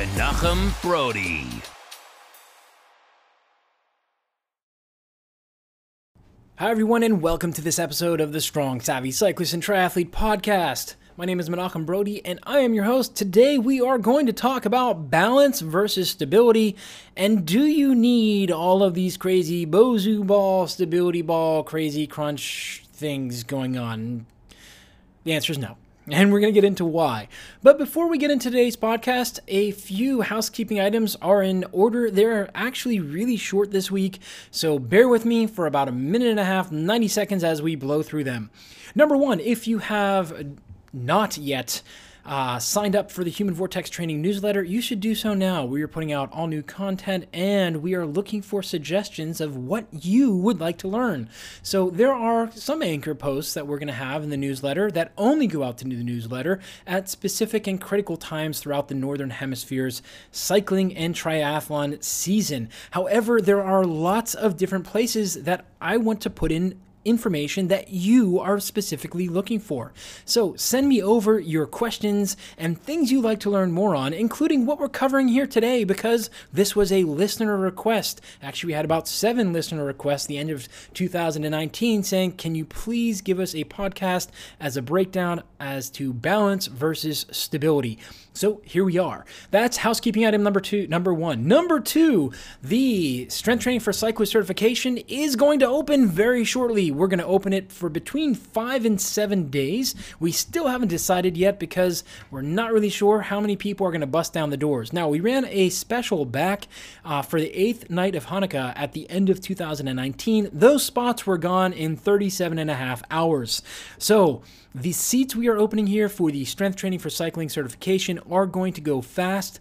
Menachem Brodie. Hi, everyone, and welcome to this episode of the Strong Savvy Cyclist and Triathlete Podcast. My name is Menachem Brodie, and I am your host. Today, we are going to talk about balance versus stability. And do you need all of these crazy Bosu ball, stability ball, crazy crunch things going on? The answer is no. And we're going to get into why. But before we get into today's podcast, a few housekeeping items are in order. They're actually really short this week, so bear with me for about a minute and a half, 90 seconds as we blow through them. Number one, if you have not yet uh, signed up for the Human Vortex Training newsletter, you should do so now. We are putting out all new content and we are looking for suggestions of what you would like to learn. So there are some anchor posts that we're going to have in the newsletter that only go out to the newsletter at specific and critical times throughout the Northern Hemisphere's cycling and triathlon season. However, there are lots of different places that I want to put in information that you are specifically looking for. So send me over your questions and things you'd like to learn more on, including what we're covering here today, because this was a listener request. Actually, we had about seven listener requests the end of 2019 saying, Can you please give us a podcast as a breakdown as to balance versus stability? So here we are. That's housekeeping item number two, number one. Number two, the strength training for cyclist certification is going to open very shortly. We're going to open it for between five and seven days. We still haven't decided yet because we're not really sure how many people are going to bust down the doors. Now, we ran a special back uh, for the eighth night of Hanukkah at the end of 2019. Those spots were gone in 37 and a half hours. So, the seats we are opening here for the strength training for cycling certification are going to go fast.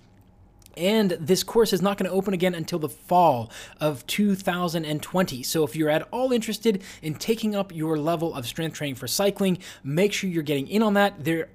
And this course is not going to open again until the fall of 2020. So, if you're at all interested in taking up your level of strength training for cycling, make sure you're getting in on that. There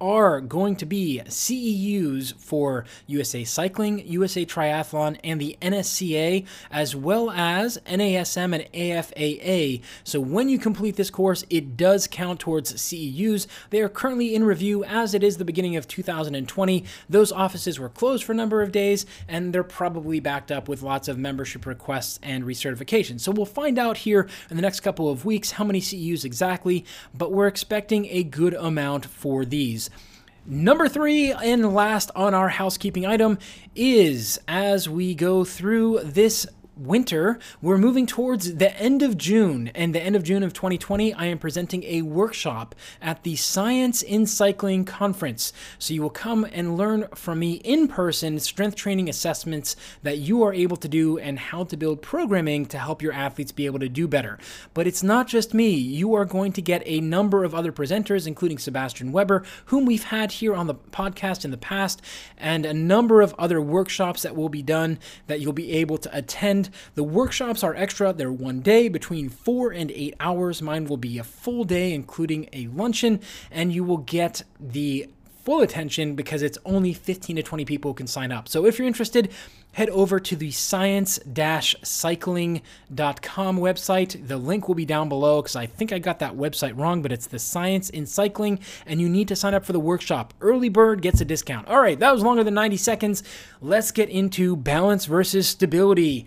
are going to be CEUs for USA Cycling, USA Triathlon, and the NSCA, as well as NASM and AFAA. So when you complete this course, it does count towards CEUs. They are currently in review as it is the beginning of 2020. Those offices were closed for a number of days, and they're probably backed up with lots of membership requests and recertification. So we'll find out here in the next couple of weeks how many CEUs exactly, but we're expecting a good amount for these. Number three and last on our housekeeping item is as we go through this winter, we're moving towards the end of June. And the end of June of 2020, I am presenting a workshop at the Science in Cycling Conference. So you will come and learn from me in person strength training assessments that you are able to do and how to build programming to help your athletes be able to do better. But it's not just me. You are going to get a number of other presenters, including Sebastian Weber, whom we've had here on the podcast in the past, and a number of other workshops that will be done that you'll be able to attend the workshops are extra. They're one day between four and eight hours. Mine will be a full day, including a luncheon, and you will get the full attention because it's only 15 to 20 people can sign up. So if you're interested, head over to the science-cycling.com website. The link will be down below because I think I got that website wrong, but it's the Science in Cycling, and you need to sign up for the workshop. Early bird gets a discount. All right, that was longer than 90 seconds. Let's get into balance versus stability.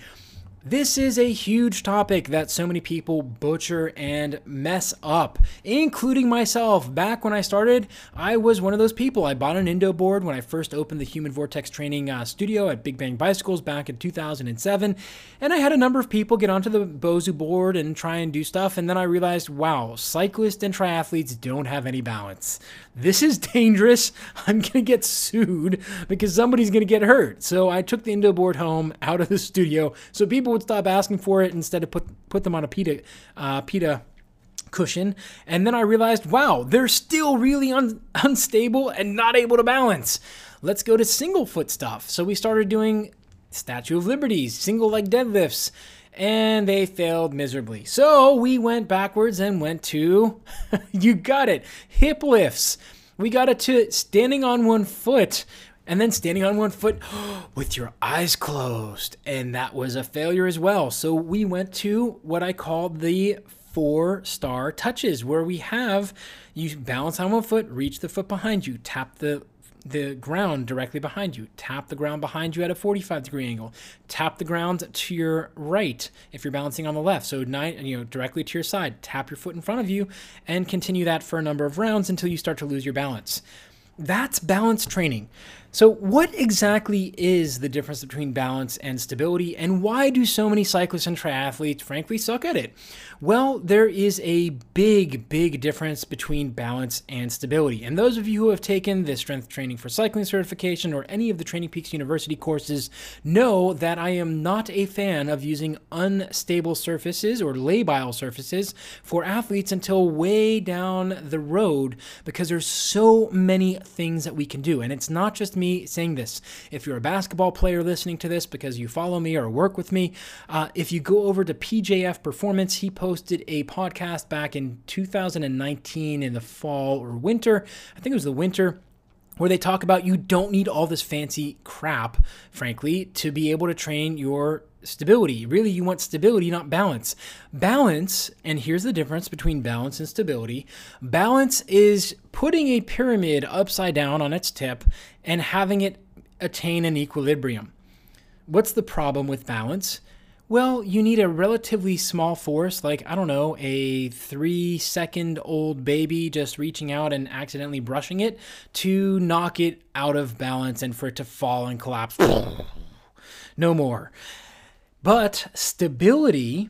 This is a huge topic that so many people butcher and mess up, including myself. Back when I started, I was one of those people. I bought an Indo board when I first opened the Human Vortex Training uh, Studio at Big Bang Bicycles back in 2007, and I had a number of people get onto the Bosu board and try and do stuff, and then I realized, wow, cyclists and triathletes don't have any balance. This is dangerous. I'm going to get sued because somebody's going to get hurt. So I took the Indo board home out of the studio so people people would stop asking for it instead of put put them on a pita uh, pita cushion. And then I realized, wow, they're still really un- unstable and not able to balance. let's go to single foot stuff. So we started doing Statue of Liberties, single leg deadlifts, and they failed miserably. So we went backwards and went to, you got it, hip lifts. We got it to standing on one foot and then standing on one foot with your eyes closed. And that was a failure as well. So we went to what I call the four star touches, where we have you balance on one foot, reach the foot behind you, tap the the ground directly behind you. Tap the ground behind you at a 45 degree angle. Tap the ground to your right if you're balancing on the left. So nine, you know, directly to your side. Tap your foot in front of you and continue that for a number of rounds until you start to lose your balance. That's balance training. So, what exactly is the difference between balance and stability, and why do so many cyclists and triathletes frankly suck at it? Well, there is a big, big difference between balance and stability. And those of you who have taken the strength training for cycling certification or any of the Training Peaks University courses know that I am not a fan of using unstable surfaces or labile surfaces for athletes until way down the road because there's so many things that we can do. And it's not just me saying this. If you're a basketball player listening to this because you follow me or work with me, uh, if you go over to PJF Performance, he posted a podcast back in 2019 in the fall or winter. I think it was the winter where they talk about you don't need all this fancy crap, frankly, to be able to train your stability. Really, you want stability, not balance. Balance, and here's the difference between balance and stability balance is putting a pyramid upside down on its tip and having it attain an equilibrium. What's the problem with balance? Well, you need a relatively small force, like, I don't know, a three second old baby just reaching out and accidentally brushing it to knock it out of balance and for it to fall and collapse. no more. But stability,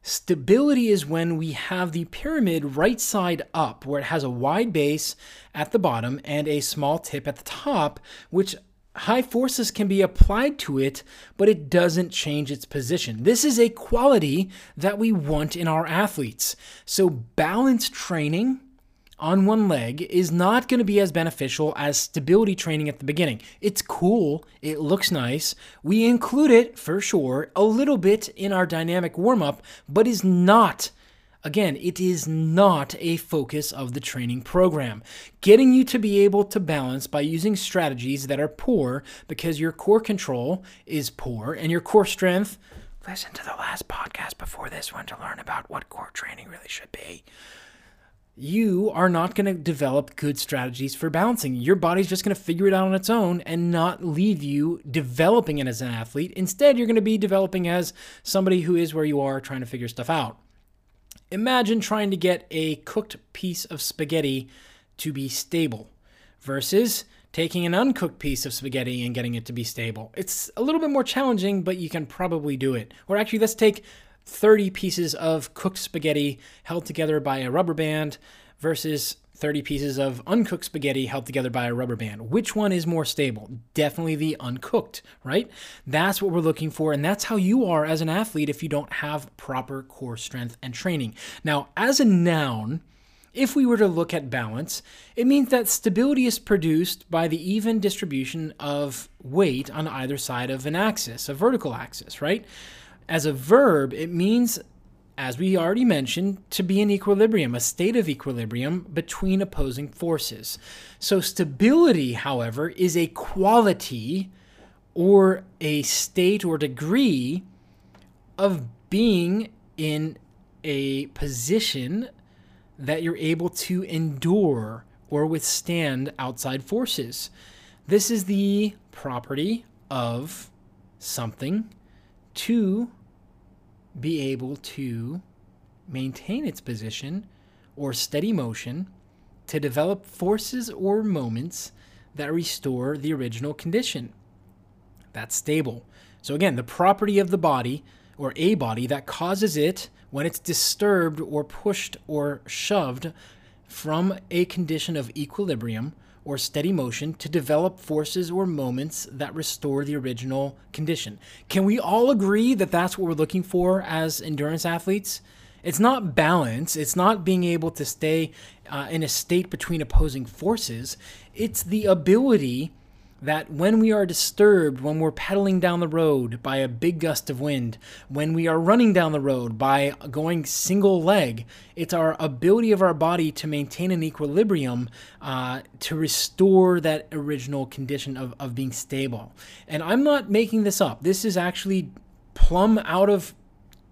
stability is when we have the pyramid right side up, where it has a wide base at the bottom and a small tip at the top, which high forces can be applied to it, but it doesn't change its position. This is a quality that we want in our athletes. So, balance training on one leg is not going to be as beneficial as stability training at the beginning. It's cool, it looks nice. We include it for sure a little bit in our dynamic warm up, but is not. Again, it is not a focus of the training program. Getting you to be able to balance by using strategies that are poor because your core control is poor and your core strength. Listen to the last podcast before this one to learn about what core training really should be you are not going to develop good strategies for balancing. Your body's just going to figure it out on its own and not leave you developing it as an athlete. Instead, you're going to be developing as somebody who is where you are trying to figure stuff out. Imagine trying to get a cooked piece of spaghetti to be stable versus taking an uncooked piece of spaghetti and getting it to be stable. It's a little bit more challenging, but you can probably do it. Or actually, let's take 30 pieces of cooked spaghetti held together by a rubber band versus 30 pieces of uncooked spaghetti held together by a rubber band. Which one is more stable? Definitely the uncooked, right? That's what we're looking for, and that's how you are as an athlete if you don't have proper core strength and training. Now, as a noun, if we were to look at balance, it means that stability is produced by the even distribution of weight on either side of an axis, a vertical axis, right? As a verb, it means, as we already mentioned, to be in equilibrium, a state of equilibrium between opposing forces. So, stability, however, is a quality or a state or degree of being in a position that you're able to endure or withstand outside forces. This is the property of something to be able to maintain its position or steady motion to develop forces or moments that restore the original condition. That's stable. So, again, the property of the body or a body that causes it when it's disturbed or pushed or shoved from a condition of equilibrium or steady motion to develop forces or moments that restore the original condition. Can we all agree that that's what we're looking for as endurance athletes? It's not balance, it's not being able to stay uh, in a state between opposing forces, it's the ability that when we are disturbed, when we're pedaling down the road by a big gust of wind, when we are running down the road by going single leg, it's our ability of our body to maintain an equilibrium uh, to restore that original condition of, of being stable. And I'm not making this up. This is actually plumb out of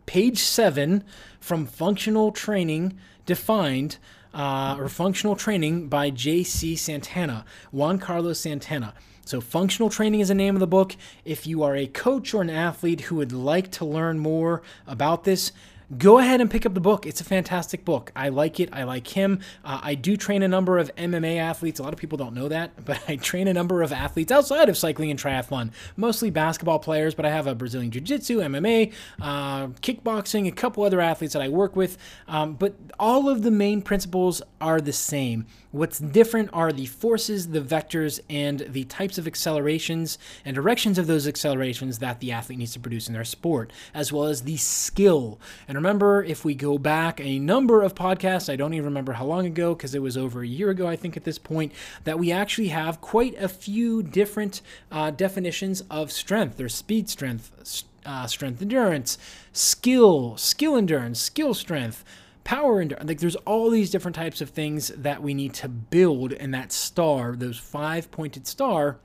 page seven from Functional Training Defined. Uh, or functional training by J.C. Santana, Juan Carlos Santana. So, Functional Training is the name of the book. If you are a coach or an athlete who would like to learn more about this, go ahead and pick up the book. It's a fantastic book. I like it. I like him. Uh, I do train a number of MMA athletes. A lot of people don't know that, but I train a number of athletes outside of cycling and triathlon, mostly basketball players, but I have a Brazilian Jiu Jitsu, MMA, uh, kickboxing, a couple other athletes that I work with. Um, but all of the main principles are the same. What's different are the forces, the vectors, and the types of accelerations and directions of those accelerations that the athlete needs to produce in their sport, as well as the skill. And remember, if we go back a number of podcasts, I don't even remember how long ago, because it was over a year ago, I think, at this point, that we actually have quite a few different uh, definitions of strength. There's speed strength, uh, strength endurance, skill, skill endurance, skill strength power and like there's all these different types of things that we need to build in that star those five pointed star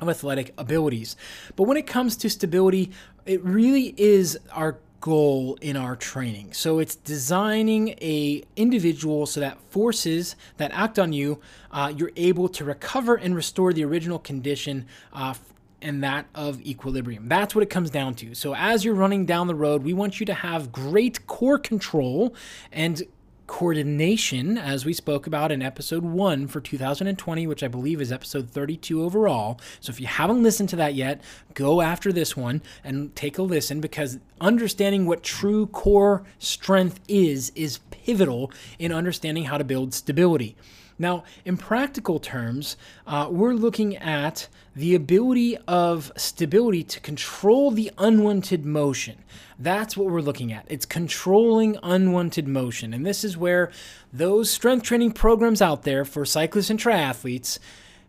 of athletic abilities but when it comes to stability it really is our goal in our training so it's designing a individual so that forces that act on you uh, you're able to recover and restore the original condition uh, and that of equilibrium. That's what it comes down to. So, as you're running down the road, we want you to have great core control and coordination, as we spoke about in episode one for 2020, which I believe is episode 32 overall. So, if you haven't listened to that yet, go after this one and take a listen because understanding what true core strength is is pivotal in understanding how to build stability. Now, in practical terms, uh, we're looking at the ability of stability to control the unwanted motion. That's what we're looking at. It's controlling unwanted motion. And this is where those strength training programs out there for cyclists and triathletes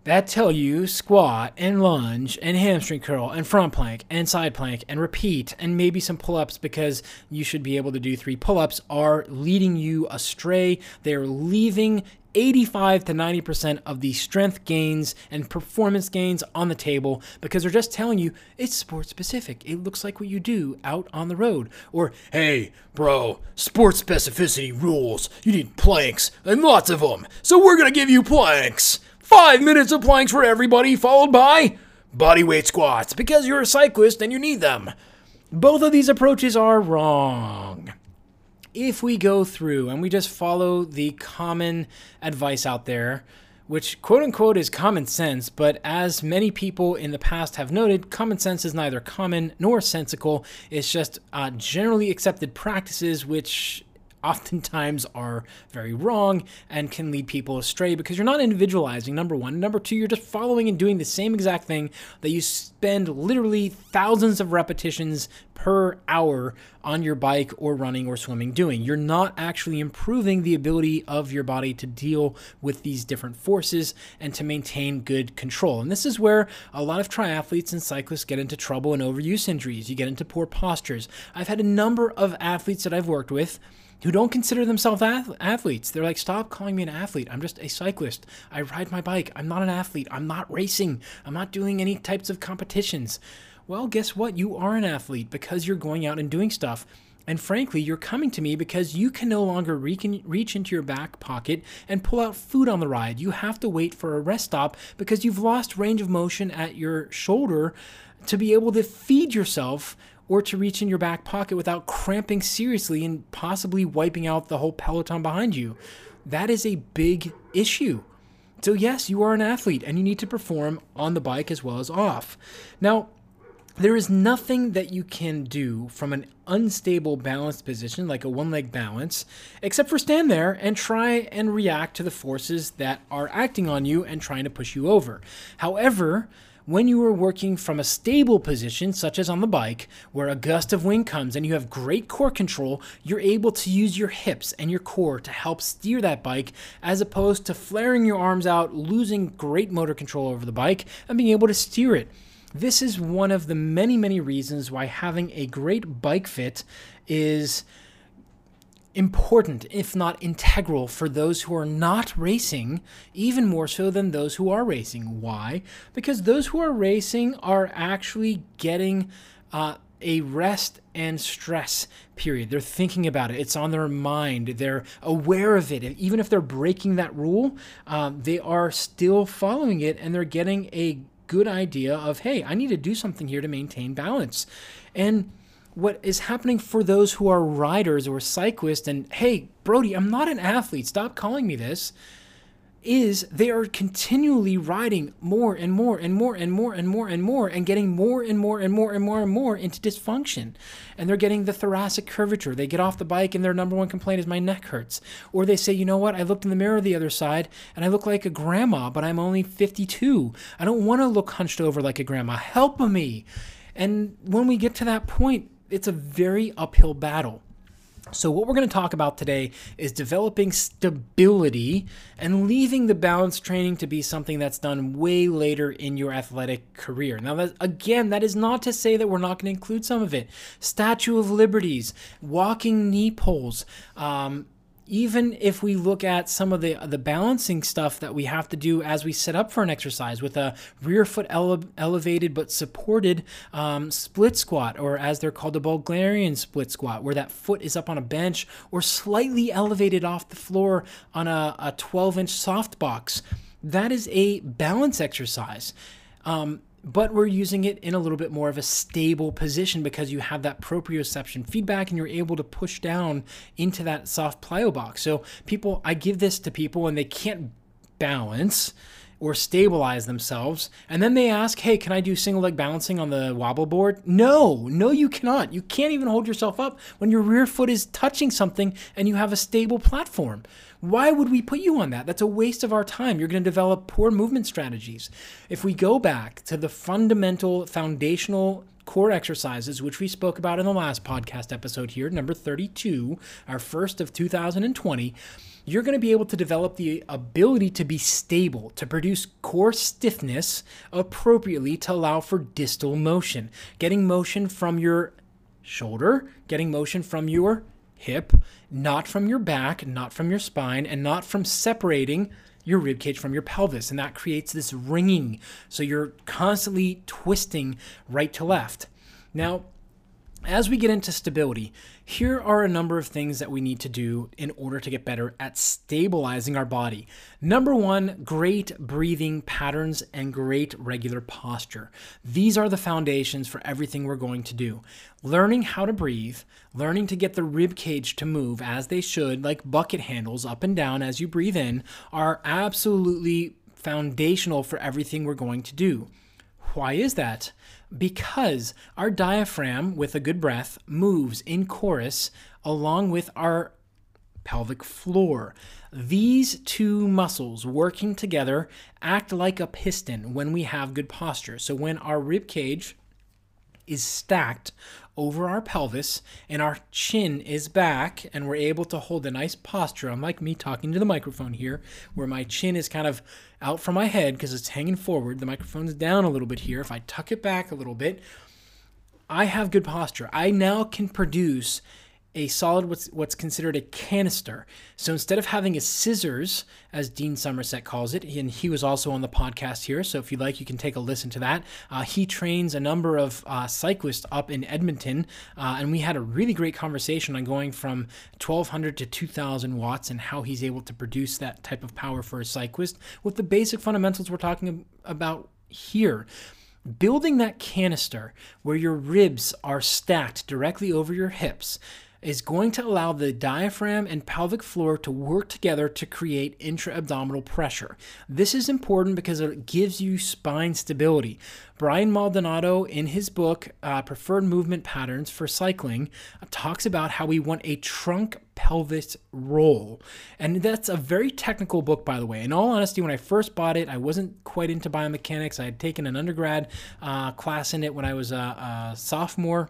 that tell you squat and lunge and hamstring curl and front plank and side plank and repeat and maybe some pull ups because you should be able to do three pull ups are leading you astray. They're leaving 85 to 90% of the strength gains and performance gains on the table because they're just telling you it's sport specific. It looks like what you do out on the road. Or, hey, bro, sport specificity rules. You need planks and lots of them. So we're going to give you planks. Five minutes of planks for everybody, followed by bodyweight squats because you're a cyclist and you need them. Both of these approaches are wrong if we go through and we just follow the common advice out there, which quote unquote is common sense, but as many people in the past have noted, common sense is neither common nor sensical. It's just uh, generally accepted practices, which oftentimes are very wrong and can lead people astray because you're not individualizing, number one. Number two, you're just following and doing the same exact thing that you spend literally thousands of repetitions per hour on your bike or running or swimming doing. You're not actually improving the ability of your body to deal with these different forces and to maintain good control. And this is where a lot of triathletes and cyclists get into trouble and overuse injuries. You get into poor postures. I've had a number of athletes that I've worked with who don't consider themselves athletes. They're like, stop calling me an athlete. I'm just a cyclist. I ride my bike. I'm not an athlete. I'm not racing. I'm not doing any types of competitions. Well, guess what? You are an athlete because you're going out and doing stuff. And frankly, you're coming to me because you can no longer reach into your back pocket and pull out food on the ride. You have to wait for a rest stop because you've lost range of motion at your shoulder to be able to feed yourself or to reach in your back pocket without cramping seriously and possibly wiping out the whole peloton behind you. That is a big issue. So, yes, you are an athlete and you need to perform on the bike as well as off. Now, there is nothing that you can do from an unstable balanced position, like a one leg balance, except for stand there and try and react to the forces that are acting on you and trying to push you over. However, when you are working from a stable position, such as on the bike, where a gust of wind comes and you have great core control, you're able to use your hips and your core to help steer that bike as opposed to flaring your arms out, losing great motor control over the bike, and being able to steer it. This is one of the many, many reasons why having a great bike fit is important, if not integral, for those who are not racing, even more so than those who are racing. Why? Because those who are racing are actually getting uh, a rest and stress period. They're thinking about it, it's on their mind, they're aware of it. Even if they're breaking that rule, um, they are still following it and they're getting a good idea of, hey, I need to do something here to maintain balance. And what is happening for those who are riders or cyclists and hey brodie i'm not an athlete stop calling me this is they are continually riding more and more and more and more and more and more and getting more and more and more and more and more into dysfunction and they're getting the thoracic curvature they get off the bike and their number one complaint is my neck hurts or they say you know what i looked in the mirror the other side and i look like a grandma but i'm only 52 i don't want to look hunched over like a grandma help me and when we get to that point it's a very uphill battle. So, what we're going to talk about today is developing stability and leaving the balance training to be something that's done way later in your athletic career. Now, that, again, that is not to say that we're not going to include some of it. Statue of Liberties, walking knee poles, um, even if we look at some of the the balancing stuff that we have to do as we set up for an exercise with a rear foot ele- elevated but supported um, split squat, or as they're called, the Bulgarian split squat, where that foot is up on a bench or slightly elevated off the floor on a, a 12 inch soft box. That is a balance exercise. Um, but we're using it in a little bit more of a stable position because you have that proprioception feedback and you're able to push down into that soft plyo box. So people, I give this to people and they can't balance or stabilize themselves. And then they ask, hey, can I do single leg balancing on the wobble board? No, no, you cannot. You can't even hold yourself up when your rear foot is touching something and you have a stable platform. Why would we put you on that? That's a waste of our time. You're going to develop poor movement strategies. If we go back to the fundamental, foundational core exercises, which we spoke about in the last podcast episode here, number 32, our first of 2020 you're going to be able to develop the ability to be stable, to produce core stiffness appropriately to allow for distal motion, getting motion from your shoulder, getting motion from your hip, not from your back, not from your spine, and not from separating your rib cage from your pelvis. And that creates this wringing. So you're constantly twisting right to left. Now, as we get into stability, here are a number of things that we need to do in order to get better at stabilizing our body. Number one, great breathing patterns and great regular posture. These are the foundations for everything we're going to do. Learning how to breathe, learning to get the rib cage to move as they should, like bucket handles up and down as you breathe in, are absolutely foundational for everything we're going to do. Why is that? Because our diaphragm, with a good breath, moves in chorus along with our pelvic floor. These two muscles working together act like a piston when we have good posture. So when our rib cage is stacked over our pelvis and our chin is back and we're able to hold a nice posture. Unlike me talking to the microphone here where my chin is kind of out from my head because it's hanging forward. The microphone's down a little bit here. If i tuck it back a little bit i have good posture. I now can produce a solid what's what's considered a canister. So instead of having a scissors, as Dean Somerset calls it, and he was also on the podcast here. So if you like, you can take a listen to that. Uh, he trains a number of uh, cyclists up in Edmonton, uh, and we had a really great conversation on going from 1200 to 2000 watts and how he's able to produce that type of power for a cyclist with the basic fundamentals we're talking about here building that canister where your ribs are stacked directly over your hips is going to allow the diaphragm and pelvic floor to work together to create intra abdominal pressure. This is important because it gives you spine stability. Brian Maldonado, in his book, uh, Preferred Movement Patterns for Cycling, uh, talks about how we want a trunk pelvis roll. And that's a very technical book, by the way. In all honesty, when I first bought it, I wasn't quite into biomechanics. I had taken an undergrad uh, class in it when I was a, a sophomore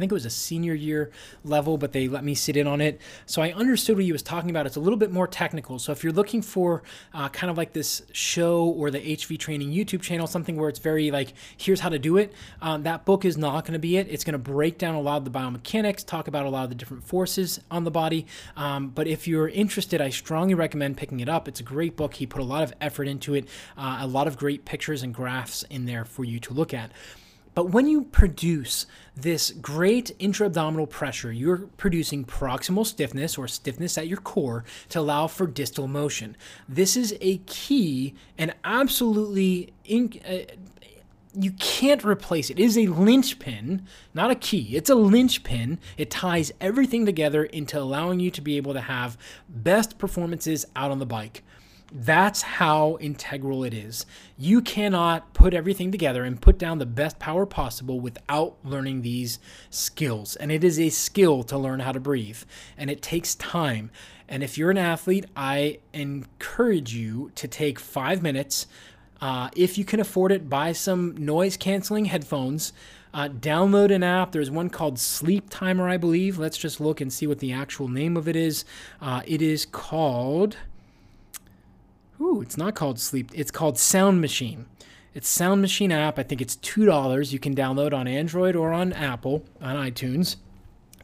think it was a senior year level, but they let me sit in on it. So I understood what he was talking about. It's a little bit more technical. So if you're looking for uh, kind of like this show or the HV Training YouTube channel, something where it's very like, here's how to do it, um, that book is not going to be it. It's going to break down a lot of the biomechanics, talk about a lot of the different forces on the body. Um, but if you're interested, I strongly recommend picking it up. It's a great book. He put a lot of effort into it, uh, a lot of great pictures and graphs in there for you to look at. But when you produce this great intra-abdominal pressure, you're producing proximal stiffness or stiffness at your core to allow for distal motion. This is a key and absolutely in, uh, you can't replace it. It is a linchpin, not a key. It's a linchpin. It ties everything together into allowing you to be able to have best performances out on the bike. That's how integral it is. You cannot put everything together and put down the best power possible without learning these skills. And it is a skill to learn how to breathe, and it takes time. And if you're an athlete, I encourage you to take five minutes. Uh, if you can afford it, buy some noise canceling headphones. Uh, download an app. There's one called Sleep Timer, I believe. Let's just look and see what the actual name of it is. Uh, it is called. Ooh, it's not called Sleep. It's called Sound Machine. It's Sound Machine app. I think it's two dollars. You can download on Android or on Apple on iTunes.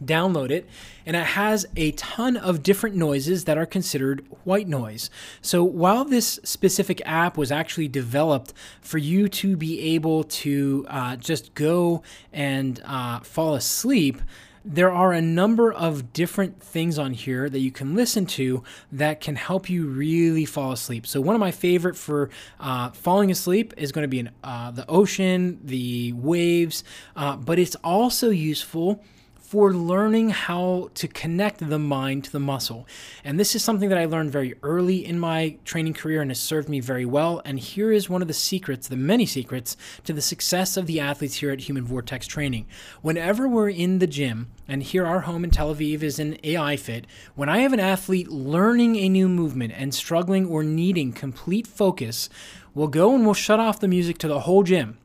Download it, and it has a ton of different noises that are considered white noise. So, while this specific app was actually developed for you to be able to uh, just go and uh, fall asleep, there are a number of different things on here that you can listen to that can help you really fall asleep. So, one of my favorite for uh, falling asleep is going to be in, uh, the ocean, the waves, uh, but it's also useful for learning how to connect the mind to the muscle. And this is something that I learned very early in my training career and has served me very well. And here is one of the secrets, the many secrets, to the success of the athletes here at Human Vortex Training. Whenever we're in the gym, and here our home in Tel Aviv is an AI Fit, when I have an athlete learning a new movement and struggling or needing complete focus, we'll go and we'll shut off the music to the whole gym.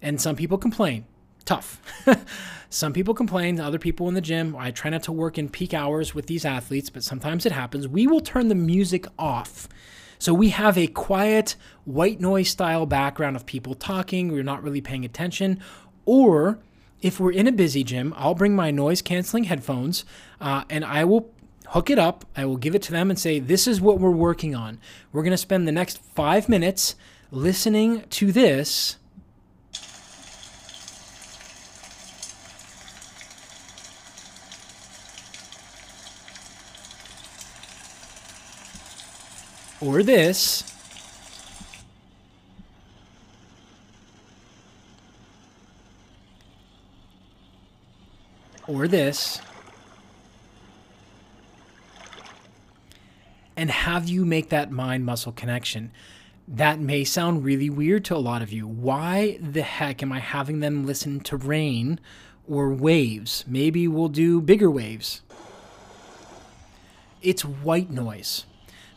And some people complain. Tough. Some people complain, other people in the gym. I try not to work in peak hours with these athletes, but sometimes it happens. We will turn the music off. So we have a quiet white noise style background of people talking, we're not really paying attention. Or if we're in a busy gym, I'll bring my noise canceling headphones uh, and I will hook it up. I will give it to them and say, This is what we're working on. We're going to spend the next five minutes listening to this or this. Or this. And have you make that mind muscle connection. That may sound really weird to a lot of you. Why the heck am I having them listen to rain or waves? Maybe we'll do bigger waves. It's white noise.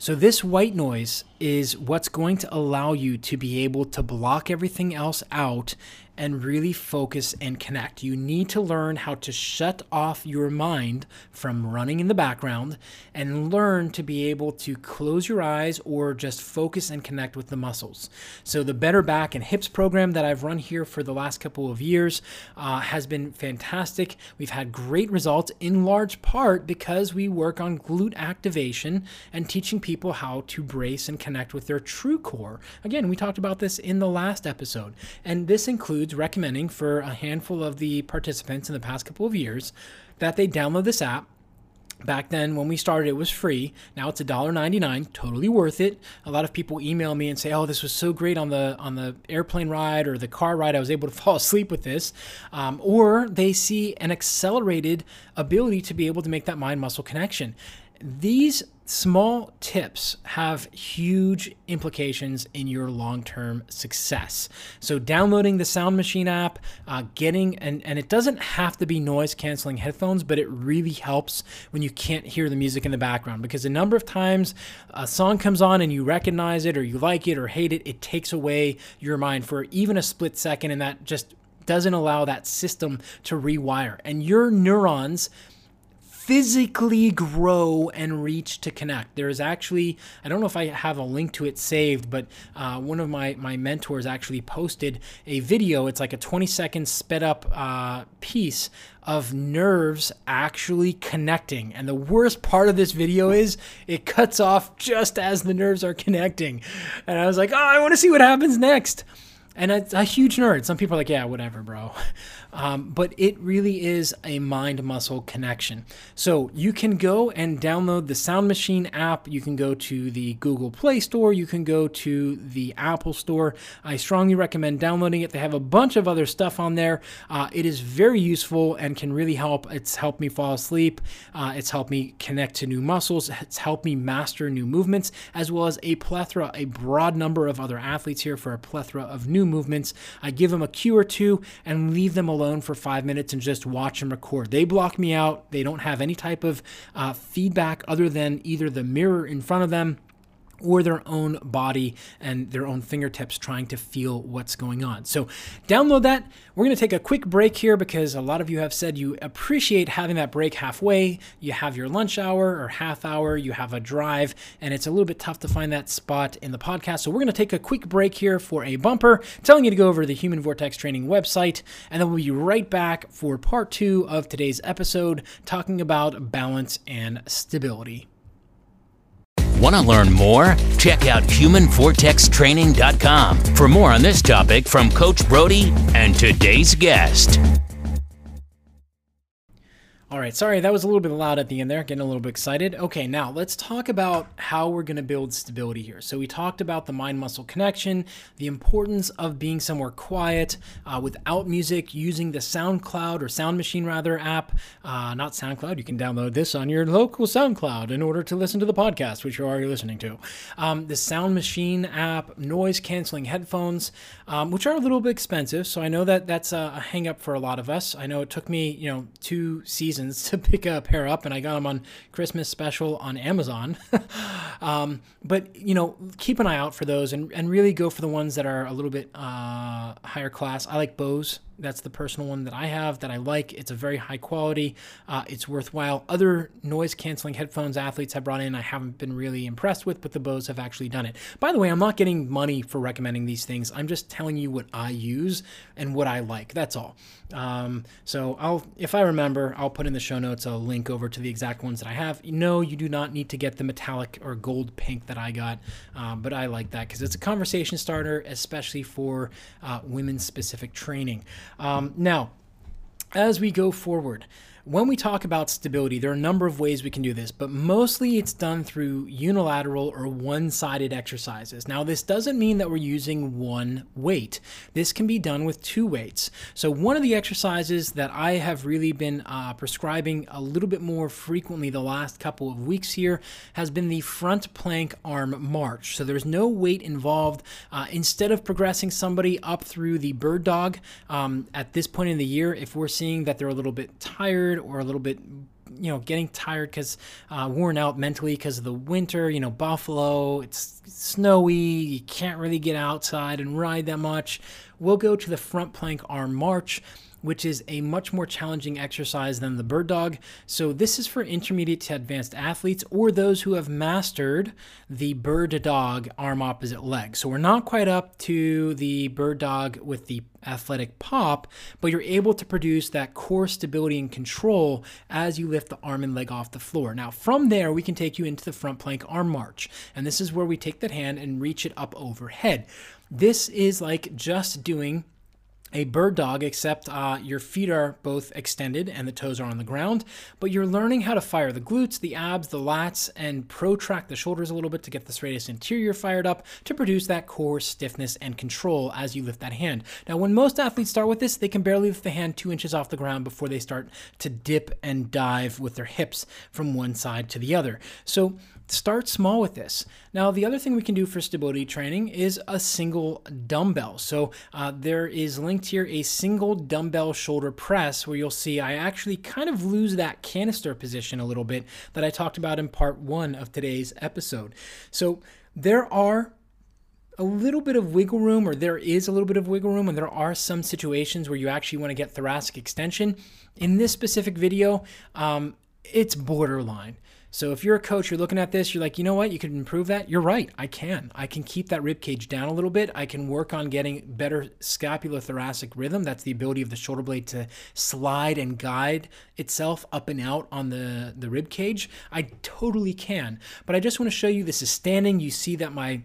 So, this white noise is what's going to allow you to be able to block everything else out and really focus and connect. You need to learn how to shut off your mind from running in the background and learn to be able to close your eyes or just focus and connect with the muscles. So, the Better Back and Hips program that I've run here for the last couple of years uh, has been fantastic. We've had great results in large part because we work on glute activation and teaching people how to brace and connect with their true core. Again, we talked about this in the last episode, and this includes includes recommending for a handful of the participants in the past couple of years that they download this app Back then, when we started, it was free. Now it's $1.99, totally worth it. A lot of people email me and say, "Oh, this was so great on the on the airplane ride or the car ride. I was able to fall asleep with this," um, or they see an accelerated ability to be able to make that mind muscle connection. These small tips have huge implications in your long-term success. So downloading the sound machine app uh, getting and, and it doesn't have to be noise canceling headphones but it really helps when you can't hear the music in the background because a number of times a song comes on and you recognize it or you like it or hate it it takes away your mind for even a split second and that just doesn't allow that system to rewire. And your neurons physically grow and reach to connect. There is actually, I don't know if I have a link to it saved, but uh, one of my, my mentors actually posted a video. It's like a 20 second sped up uh, piece of nerves actually connecting. And the worst part of this video is it cuts off just as the nerves are connecting. And I was like, oh, I want to see what happens next and it's a huge nerd. Some people are like, yeah, whatever, bro. Um, but it really is a mind muscle connection. So you can go and download the Sound Machine app. You can go to the Google Play Store. You can go to the Apple Store. I strongly recommend downloading it. They have a bunch of other stuff on there. Uh, it is very useful and can really help. It's helped me fall asleep. Uh, it's helped me connect to new muscles. It's helped me master new movements, as well as a plethora, a broad number of other athletes here for a plethora of new movements. I give them a cue or two and leave them alone alone for five minutes and just watch and record. They block me out. They don't have any type of uh, feedback other than either the mirror in front of them or their own body and their own fingertips trying to feel what's going on. So, download that. We're going to take a quick break here because a lot of you have said you appreciate having that break halfway. You have your lunch hour or half hour, you have a drive, and it's a little bit tough to find that spot in the podcast. So, we're going to take a quick break here for a bumper, telling you to go over to the Human Vortex Training website, and then we'll be right back for part two of today's episode talking about balance and stability. Want to learn more? Check out humanvortextraining.com for more on this topic from Coach Brodie and today's guest. All right, sorry, that was a little bit loud at the end there, getting a little bit excited. Okay, now let's talk about how we're going to build stability here. So, we talked about the mind muscle connection, the importance of being somewhere quiet uh, without music, using the SoundCloud or Sound Machine rather app. Uh, not SoundCloud, you can download this on your local SoundCloud in order to listen to the podcast, which you're already listening to. Um, the Sound Machine app, noise canceling headphones, um, which are a little bit expensive. So, I know that that's a, a hang up for a lot of us. I know it took me, you know, two seasons reasons to pick a pair up, and I got them on Christmas special on Amazon. um, but you know, keep an eye out for those, and and really go for the ones that are a little bit uh, higher class. I like Bose. That's the personal one that I have that I like. It's a very high quality. Uh, it's worthwhile. Other noise canceling headphones athletes have brought in, I haven't been really impressed with, but the Bose have actually done it. By the way, I'm not getting money for recommending these things. I'm just telling you what I use and what I like. That's all. Um, so I'll, if I remember, I'll put in the show notes a link over to the exact ones that I have. No, you do not need to get the metallic or gold pink that I got, um, but I like that because it's a conversation starter, especially for uh, women specific training. Um, now, as we go forward, when we talk about stability, there are a number of ways we can do this, but mostly it's done through unilateral or one sided exercises. Now, this doesn't mean that we're using one weight. This can be done with two weights. So, one of the exercises that I have really been uh, prescribing a little bit more frequently the last couple of weeks here has been the front plank arm march. So, there's no weight involved. Uh, instead of progressing somebody up through the bird dog um, at this point in the year, if we're seeing that they're a little bit tired, tired or a little bit you know getting tired because uh, worn out mentally because of the winter you know buffalo it's snowy you can't really get outside and ride that much. We'll go to the front plank arm march which is a much more challenging exercise than the bird dog. So, this is for intermediate to advanced athletes or those who have mastered the bird dog arm opposite leg. So, we're not quite up to the bird dog with the athletic pop, but you're able to produce that core stability and control as you lift the arm and leg off the floor. Now, from there, we can take you into the front plank arm march. And this is where we take that hand and reach it up overhead. This is like just doing a bird dog, except uh, your feet are both extended and the toes are on the ground. But you're learning how to fire the glutes, the abs, the lats, and protract the shoulders a little bit to get the serratus anterior fired up to produce that core stiffness and control as you lift that hand. Now, when most athletes start with this, they can barely lift the hand two inches off the ground before they start to dip and dive with their hips from one side to the other. So, start small with this. Now, the other thing we can do for stability training is a single dumbbell. So, uh, there is linked here a single dumbbell shoulder press where you'll see I actually kind of lose that canister position a little bit that I talked about in part one of today's episode. So, there are a little bit of wiggle room, or there is a little bit of wiggle room, and there are some situations where you actually want to get thoracic extension. In this specific video, um, it's borderline. So if you're a coach, you're looking at this, you're like, you know what, you could improve that. You're right, I can. I can keep that rib cage down a little bit. I can work on getting better scapulothoracic rhythm. That's the ability of the shoulder blade to slide and guide itself up and out on the the rib cage. I totally can. But I just want to show you this is standing. You see that my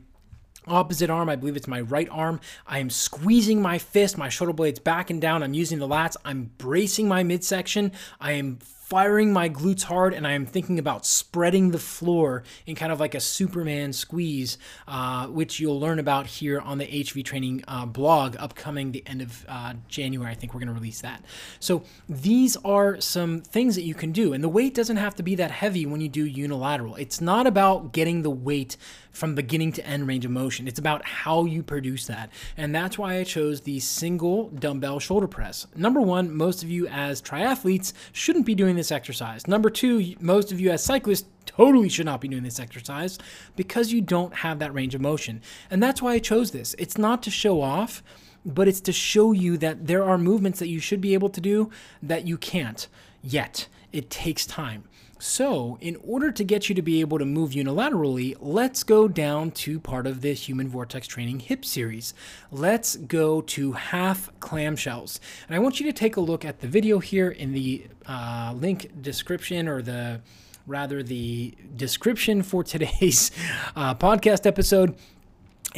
opposite arm, I believe it's my right arm. I am squeezing my fist, my shoulder blades back and down. I'm using the lats. I'm bracing my midsection. I am firing my glutes hard and I am thinking about spreading the floor in kind of like a Superman squeeze, uh, which you'll learn about here on the HV Training uh, blog upcoming the end of uh, January. I think we're going to release that. So these are some things that you can do. And the weight doesn't have to be that heavy when you do unilateral. It's not about getting the weight from beginning to end range of motion. It's about how you produce that. And that's why I chose the single dumbbell shoulder press. Number one, most of you as triathletes shouldn't be doing this exercise. Number two, most of you as cyclists totally should not be doing this exercise because you don't have that range of motion. And that's why I chose this. It's not to show off, but it's to show you that there are movements that you should be able to do that you can't yet. It takes time. So, in order to get you to be able to move unilaterally, let's go down to part of this Human Vortex Training HIP series. Let's go to half clamshells. And I want you to take a look at the video here in the uh, link description or the rather the description for today's uh, podcast episode.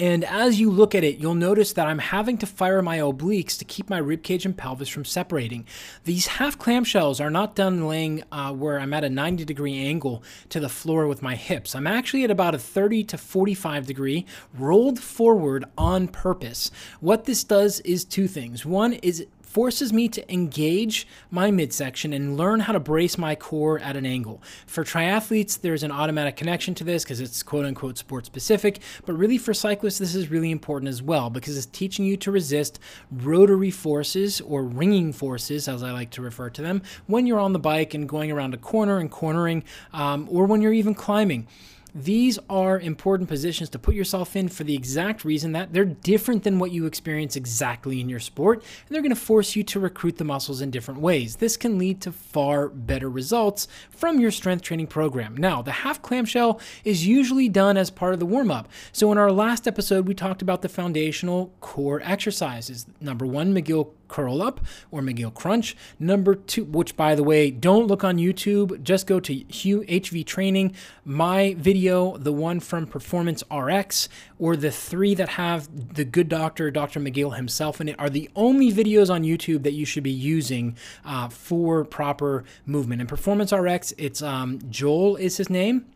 And as you look at it, you'll notice that I'm having to fire my obliques to keep my ribcage and pelvis from separating. These half clamshells are not done laying uh, where I'm at a 90 degree angle to the floor with my hips. I'm actually at about a 30 to 45 degree rolled forward on purpose. What this does is two things. One is forces me to engage my midsection and learn how to brace my core at an angle. For triathletes, there's an automatic connection to this because it's quote unquote sport specific, but really for cyclists, this is really important as well because it's teaching you to resist rotary forces or wringing forces, as I like to refer to them, when you're on the bike and going around a corner and cornering, um, or when you're even climbing. These are important positions to put yourself in for the exact reason that they're different than what you experience exactly in your sport, and they're going to force you to recruit the muscles in different ways. This can lead to far better results from your strength training program. Now, the half clamshell is usually done as part of the warm up. So, in our last episode, we talked about the foundational core exercises. Number one, McGill curl up or McGill crunch. Number two, which by the way, don't look on YouTube, just go to Hugh HV Training, my video, the one from Performance RX, or the three that have the good doctor, Dr. McGill himself in it, are the only videos on YouTube that you should be using uh, for proper movement. And Performance RX, it's um, Joel is his name.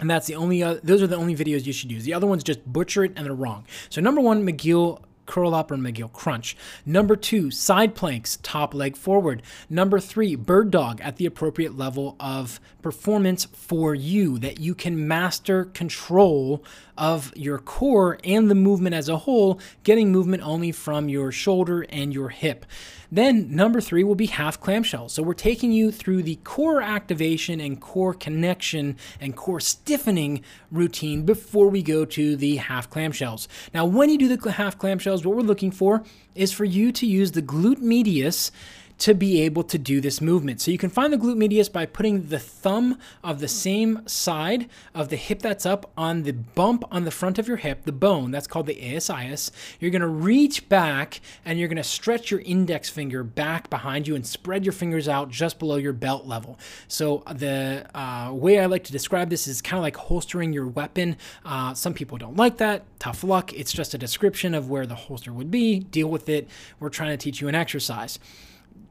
And that's the only, uh, those are the only videos you should use. The other ones just butcher it and they're wrong. So, number one, McGill curl up or McGill crunch. Number two, side planks, top leg forward. Number three, bird dog at the appropriate level of performance for you that you can master control of your core and the movement as a whole, getting movement only from your shoulder and your hip. Then number three will be half clamshell. So we're taking you through the core activation and core connection and core stiffening routine before we go to the half clamshells. Now, when you do the half clamshells, what we're looking for is for you to use the glute medius to be able to do this movement. So you can find the glute medius by putting the thumb of the same side of the hip that's up on the bump on the front of your hip, the bone, that's called the ASIS. You're to reach back and you're to stretch your index finger back behind you and spread your fingers out just below your belt level. So the uh, way I like to describe this is kind of like holstering your weapon. Uh, some people don't like that. Tough luck. It's just a description of where the holster would be. Deal with it. We're trying to teach you an exercise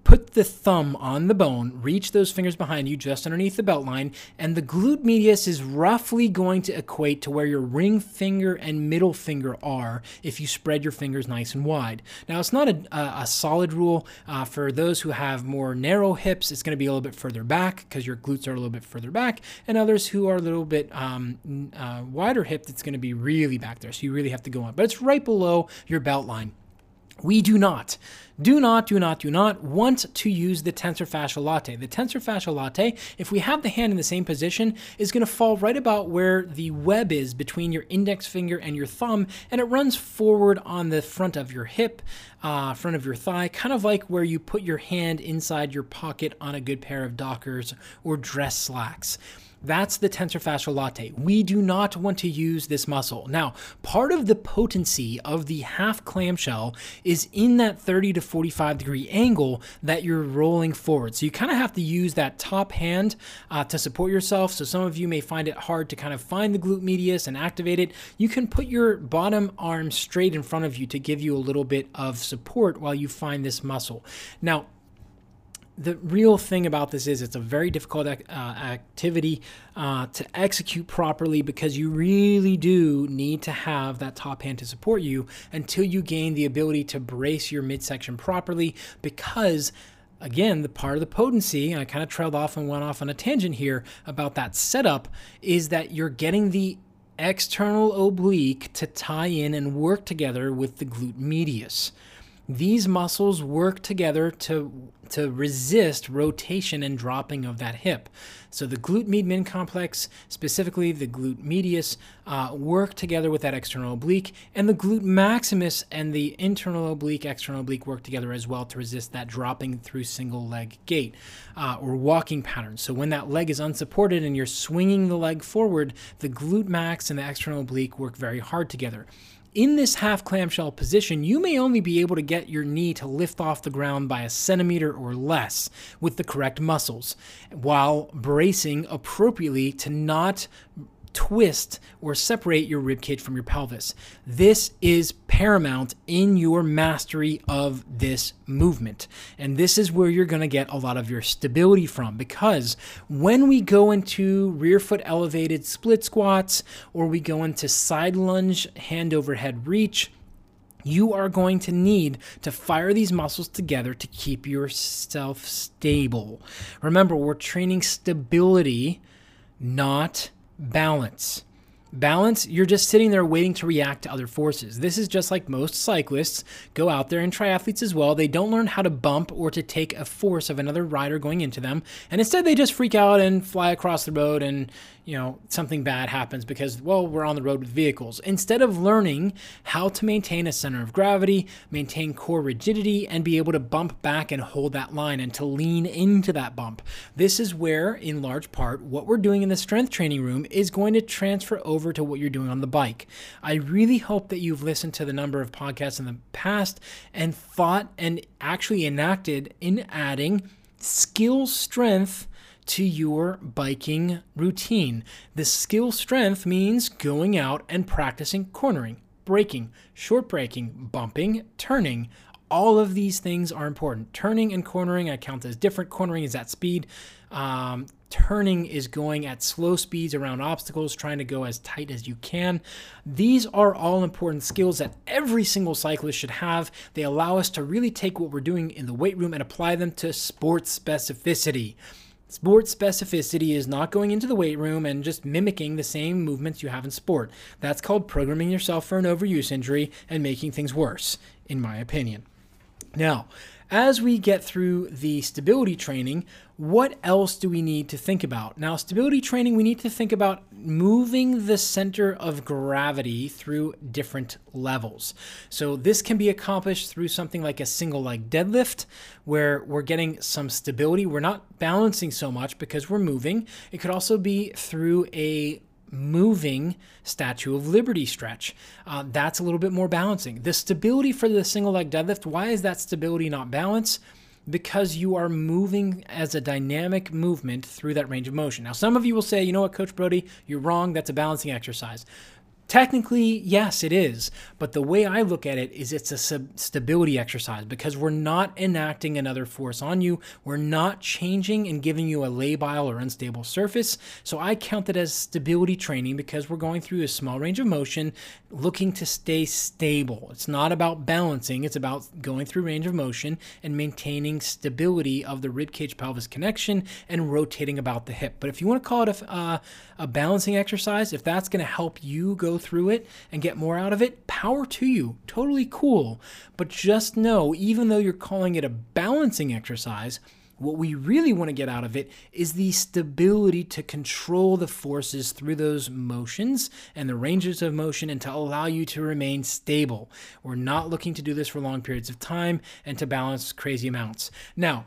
put the thumb on the bone, reach those fingers behind you just underneath the belt line, and the glute medius is roughly going to equate to where your ring finger and middle finger are if you spread your fingers nice and wide. Now, it's not a, a solid rule. Uh, for those who have more narrow hips, it's going to be a little bit further back because your glutes are a little bit further back, and others who are a little bit um, uh, wider hip, it's going to be really back there. So you really have to go on. But it's right below your belt line. We do not, do not, do not, do not want to use the tensor fasciae latae. The tensor fasciae latae, if we have the hand in the same position, is going to fall right about where the web is between your index finger and your thumb, and it runs forward on the front of your hip, uh, front of your thigh, kind of like where you put your hand inside your pocket on a good pair of Dockers or dress slacks. That's the tensor fasciae latae. We do not want to use this muscle. Now, part of the potency of the half clamshell is in that 30 to 45 degree angle that you're rolling forward. So you kind of have to use that top hand uh, to support yourself. So some of you may find it hard to kind of find the glute medius and activate it. You can put your bottom arm straight in front of you to give you a little bit of support while you find this muscle. Now, the real thing about this is it's a very difficult uh, activity uh, to execute properly because you really do need to have that top hand to support you until you gain the ability to brace your midsection properly because again, the part of the potency, I kind of trailed off and went off on a tangent here about that setup, is that you're getting the external oblique to tie in and work together with the glute medius. These muscles work together to, to resist rotation and dropping of that hip. So the glute med complex, specifically the glute medius, uh, work together with that external oblique, and the glute maximus and the internal oblique, external oblique work together as well to resist that dropping through single leg gait uh, or walking pattern. So when that leg is unsupported and you're swinging the leg forward, the glute max and the external oblique work very hard together in this half clamshell position, you may only be able to get your knee to lift off the ground by a centimeter or less with the correct muscles, while bracing appropriately to not twist or separate your rib cage from your pelvis. This is paramount in your mastery of this movement. And this is where you're going to get a lot of your stability from because when we go into rear foot elevated split squats or we go into side lunge hand over head reach, you are going to need to fire these muscles together to keep yourself stable. Remember, we're training stability, not balance. Balance, you're just sitting there waiting to react to other forces. This is just like most cyclists go out there and triathletes as well. They don't learn how to bump or to take a force of another rider going into them. And instead, they just freak out and fly across the road and, you know, something bad happens because, well, we're on the road with vehicles. Instead of learning how to maintain a center of gravity, maintain core rigidity, and be able to bump back and hold that line and to lean into that bump. This is where, in large part, what we're doing in the strength training room is going to transfer over over to what you're doing on the bike. I really hope that you've listened to the number of podcasts in the past and thought and actually enacted in adding skill strength to your biking routine. The skill strength means going out and practicing cornering, braking, short braking, bumping, turning, all of these things are important. Turning and cornering, I count as different. Cornering is at speed. Um, turning is going at slow speeds around obstacles, trying to go as tight as you can. These are all important skills that every single cyclist should have. They allow us to really take what we're doing in the weight room and apply them to sports specificity. Sport specificity is not going into the weight room and just mimicking the same movements you have in sport. That's called programming yourself for an overuse injury and making things worse, in my opinion. Now, as we get through the stability training, what else do we need to think about? Now, stability training, we need to think about moving the center of gravity through different levels. So, this can be accomplished through something like a single leg deadlift, where we're getting some stability. We're not balancing so much because we're moving. It could also be through a moving Statue of Liberty stretch. Uh, that's a little bit more balancing. The stability for the single leg deadlift, why is that stability not balance? Because you are moving as a dynamic movement through that range of motion. Now, some of you will say, you know what, Coach Brodie, you're wrong. That's a balancing exercise. Technically, yes, it is. But the way I look at it is it's a sub- stability exercise because we're not enacting another force on you. We're not changing and giving you a labile or unstable surface. So I count it as stability training because we're going through a small range of motion looking to stay stable. It's not about balancing, it's about going through range of motion and maintaining stability of the ribcage pelvis connection and rotating about the hip. But if you want to call it a, uh, a balancing exercise, if that's going to help you go through it and get more out of it, power to you. Totally cool. But just know, even though you're calling it a balancing exercise, what we really want to get out of it is the stability to control the forces through those motions and the ranges of motion and to allow you to remain stable. We're not looking to do this for long periods of time and to balance crazy amounts. Now,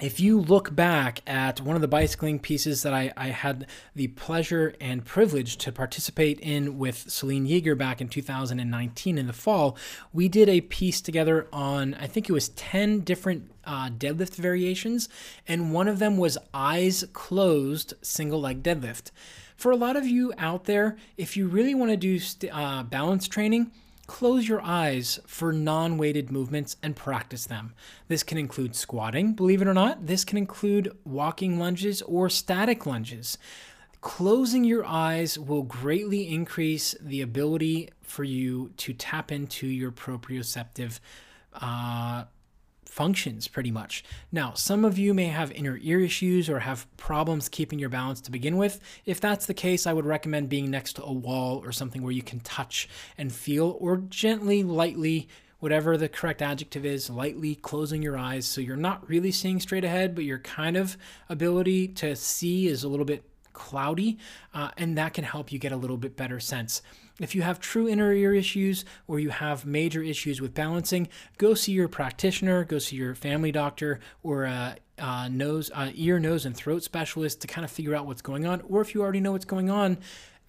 if you look back at one of the bicycling pieces that I, I, had the pleasure and privilege to participate in with Selene Yeager back in 2019 in the fall, we did a piece together on, I think it was 10 different uh, deadlift variations, and one of them was eyes closed single leg deadlift. For a lot of you out there, if you really want to do st- uh, balance training, Close your eyes for non weighted movements and practice them. This can include squatting, believe it or not. This can include walking lunges or static lunges. Closing your eyes will greatly increase the ability for you to tap into your proprioceptive uh, functions pretty much. Now, some of you may have inner ear issues or have problems keeping your balance to begin with. If that's the case, I would recommend being next to a wall or something where you can touch and feel or gently, lightly whatever the correct adjective is, lightly closing your eyes so you're not really seeing straight ahead, but your kind of ability to see is a little bit cloudy, uh, and that can help you get a little bit better sense. If you have true inner ear issues or you have major issues with balancing, go see your practitioner, go see your family doctor or a, nose, ear, nose, and throat specialist to kind of figure out what's going on. Or if you already know what's going on,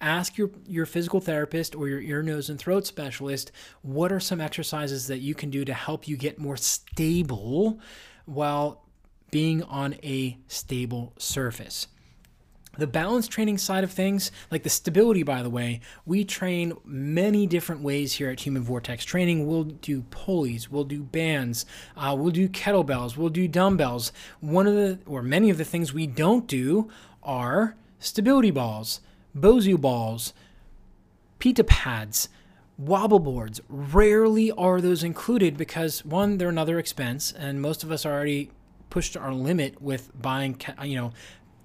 ask your, your physical therapist or your ear, nose, and throat specialist what are some exercises that you can do to help you get more stable while being on a stable surface. The balance training side of things, like the stability, by the way, we train many different ways here at Human Vortex Training. We'll do pulleys, we'll do bands, uh, we'll do kettlebells, we'll do dumbbells. One of the, or many of the things we don't do are stability balls, Bosu balls, pita pads, wobble boards. Rarely are those included because, one, they're another expense, and most of us are already pushed our limit with buying, you know,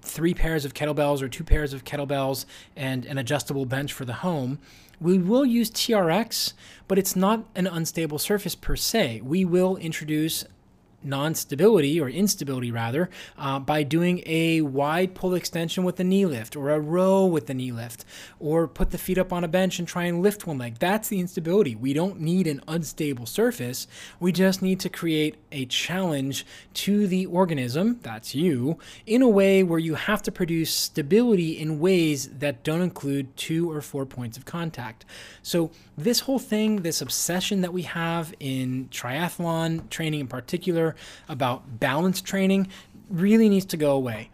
three pairs of kettlebells or two pairs of kettlebells and an adjustable bench for the home. We will use TRX, but it's not an unstable surface per se. We will introduce non-stability or instability rather uh, by doing a wide pull extension with the knee lift or a row with the knee lift or put the feet up on a bench and try and lift one leg. That's the instability. We don't need an unstable surface. We just need to create a challenge to the organism that's you in a way where you have to produce stability in ways that don't include two or four points of contact. So this whole thing this obsession that we have in triathlon training in particular about balance training really needs to go away.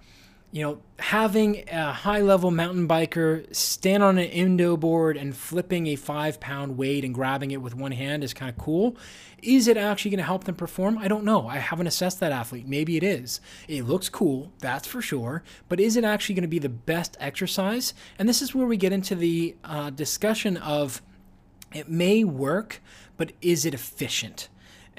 You know, having a high level mountain biker stand on an Indo board and flipping a five pound weight and grabbing it with one hand is kind of cool. Is it actually going to help them perform? I don't know. I haven't assessed that athlete. Maybe it is. It looks cool, that's for sure. But is it actually going to be the best exercise? And this is where we get into the uh, discussion of it may work, but is it efficient?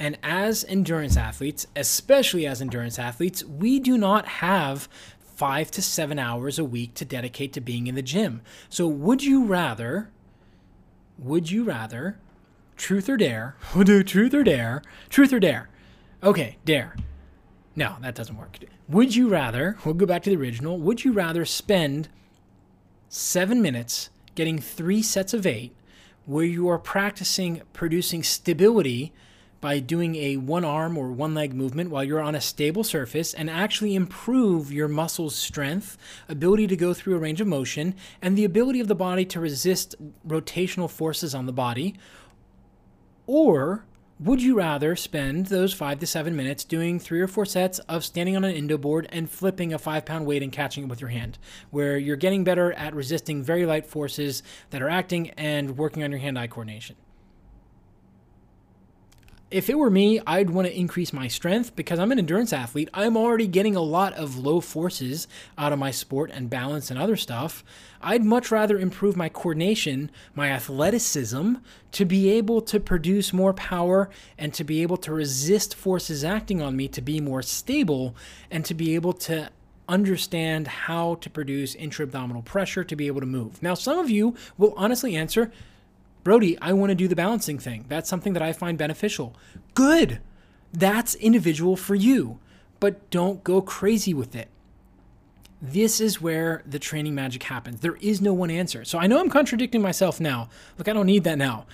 And as endurance athletes, especially as endurance athletes, we do not have five to seven hours a week to dedicate to being in the gym. So, would you rather, would you rather, truth or dare, we'll do truth or dare, truth or dare, Okay, dare. No, that doesn't work. Would you rather, we'll go back to the original, would you rather spend seven minutes getting three sets of eight where you are practicing producing stability by doing a one arm or one leg movement while you're on a stable surface and actually improve your muscles' strength, ability to go through a range of motion, and the ability of the body to resist rotational forces on the body? Or would you rather spend those five to seven minutes doing three or four sets of standing on an indo board and flipping a five pound weight and catching it with your hand, where you're getting better at resisting very light forces that are acting and working on your hand eye coordination? If it were me, I'd want to increase my strength because I'm an endurance athlete. I'm already getting a lot of low forces out of my sport and balance and other stuff. I'd much rather improve my coordination, my athleticism, to be able to produce more power and to be able to resist forces acting on me, to be more stable, and to be able to understand how to produce intra abdominal pressure to be able to move. Now, some of you will honestly answer, Brodie, I want to do the balancing thing. That's something that I find beneficial. Good. That's individual for you, but don't go crazy with it. This is where the training magic happens. There is no one answer. So I know I'm contradicting myself now. Look, I don't need that now.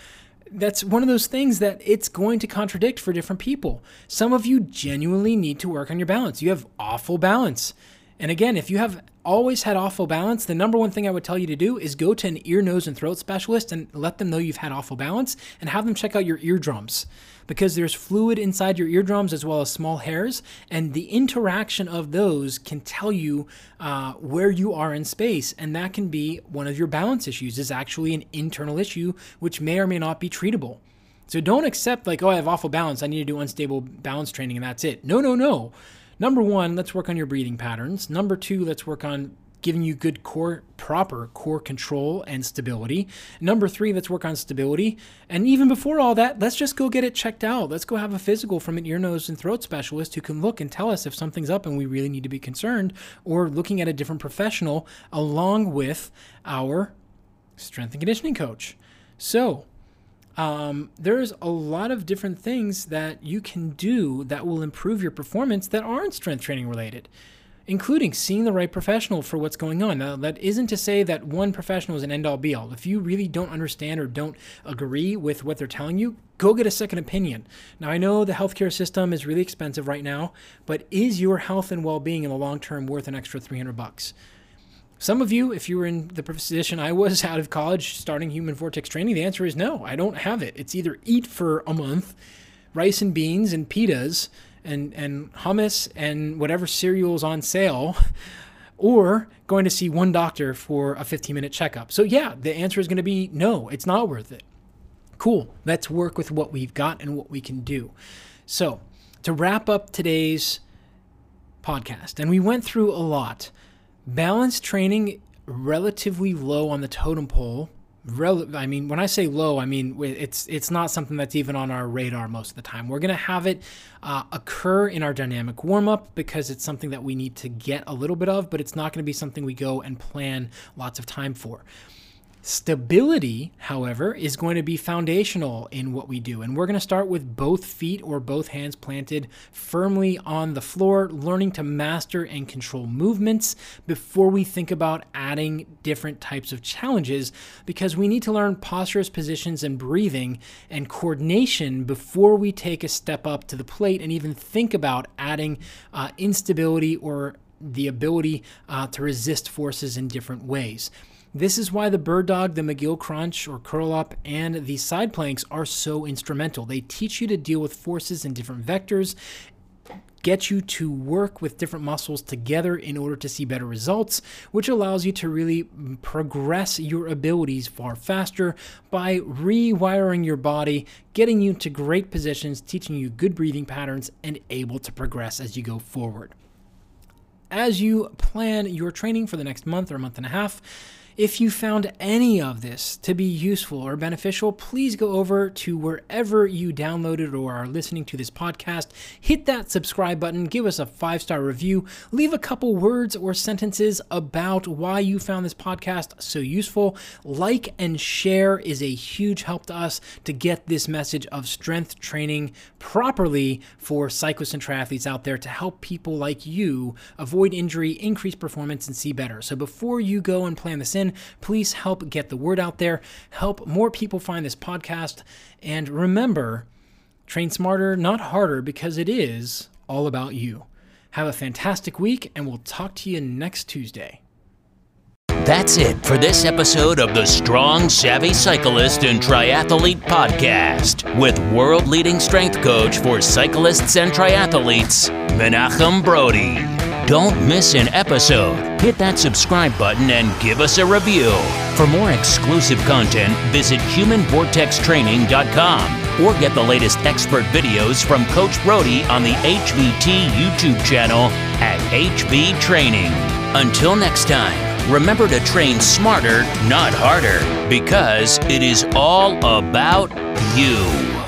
That's one of those things that it's going to contradict for different people. Some of you genuinely need to work on your balance. You have awful balance. And again, if you have always had awful balance, the number one thing I would tell you to do is go to an ear, nose, and throat specialist and let them know you've had awful balance and have them check out your eardrums because there's fluid inside your eardrums as well as small hairs, and the interaction of those can tell you uh, where you are in space, and that can be one of your balance issues. Is actually an internal issue which may or may not be treatable. So don't accept like, oh, I have awful balance. I need to do unstable balance training, and that's it. No, no, no. Number one, let's work on your breathing patterns. Number two, let's work on giving you good core, proper core control and stability. Number three, let's work on stability. And even before all that, let's just go get it checked out. Let's go have a physical from an ear, nose, and throat specialist who can look and tell us if something's up and we really need to be concerned, or looking at a different professional along with our strength and conditioning coach. So, um, there's a lot of different things that you can do that will improve your performance that aren't strength training related, including seeing the right professional for what's going on. Now, that isn't to say that one professional is an end all be all. If you really don't understand or don't agree with what they're telling you, go get a second opinion. Now, I know the healthcare system is really expensive right now, but is your health and well being in the long term worth an extra 300 bucks? Some of you, if you were in the position I was out of college starting human vortex training, the answer is no, I don't have it. It's either eat for a month, rice and beans and pitas and, and hummus and whatever cereals on sale, or going to see one doctor for a 15 minute checkup. So, yeah, the answer is going to be no, it's not worth it. Cool. Let's work with what we've got and what we can do. So, to wrap up today's podcast, and we went through a lot. Balance training relatively low on the totem pole. Rel- I mean, when I say low, I mean it's it's not something that's even on our radar most of the time. We're gonna have it uh, occur in our dynamic warm up because it's something that we need to get a little bit of, but it's not gonna be something we go and plan lots of time for. Stability, however, is going to be foundational in what we do. And we're going to start with both feet or both hands planted firmly on the floor, learning to master and control movements before we think about adding different types of challenges because we need to learn postures, positions, and breathing and coordination before we take a step up to the plate and even think about adding uh, instability or the ability uh, to resist forces in different ways. This is why the bird dog, the McGill crunch or curl up, and the side planks are so instrumental. They teach you to deal with forces in different vectors, get you to work with different muscles together in order to see better results, which allows you to really progress your abilities far faster by rewiring your body, getting you to great positions, teaching you good breathing patterns, and able to progress as you go forward. As you plan your training for the next month or month and a half, If you found any of this to be useful or beneficial, please go over to wherever you downloaded or are listening to this podcast. Hit that subscribe button, give us a five star review, leave a couple words or sentences about why you found this podcast so useful. Like and share is a huge help to us to get this message of strength training properly for cyclists and triathletes out there to help people like you avoid injury, increase performance, and see better. So before you go and plan this in, please help get the word out there, help more people find this podcast, and remember train smarter, not harder, because it is all about you. Have a fantastic week, and we'll talk to you next Tuesday. That's it for this episode of the Strong Savvy Cyclist and Triathlete Podcast with world leading strength coach for cyclists and triathletes, Menachem Brodie. Don't miss an episode. Hit that subscribe button and give us a review. For more exclusive content, visit humanvortextraining.com or get the latest expert videos from Coach Brodie on the HVT YouTube channel at HV Training. Until next time, remember to train smarter, not harder, because it is all about you.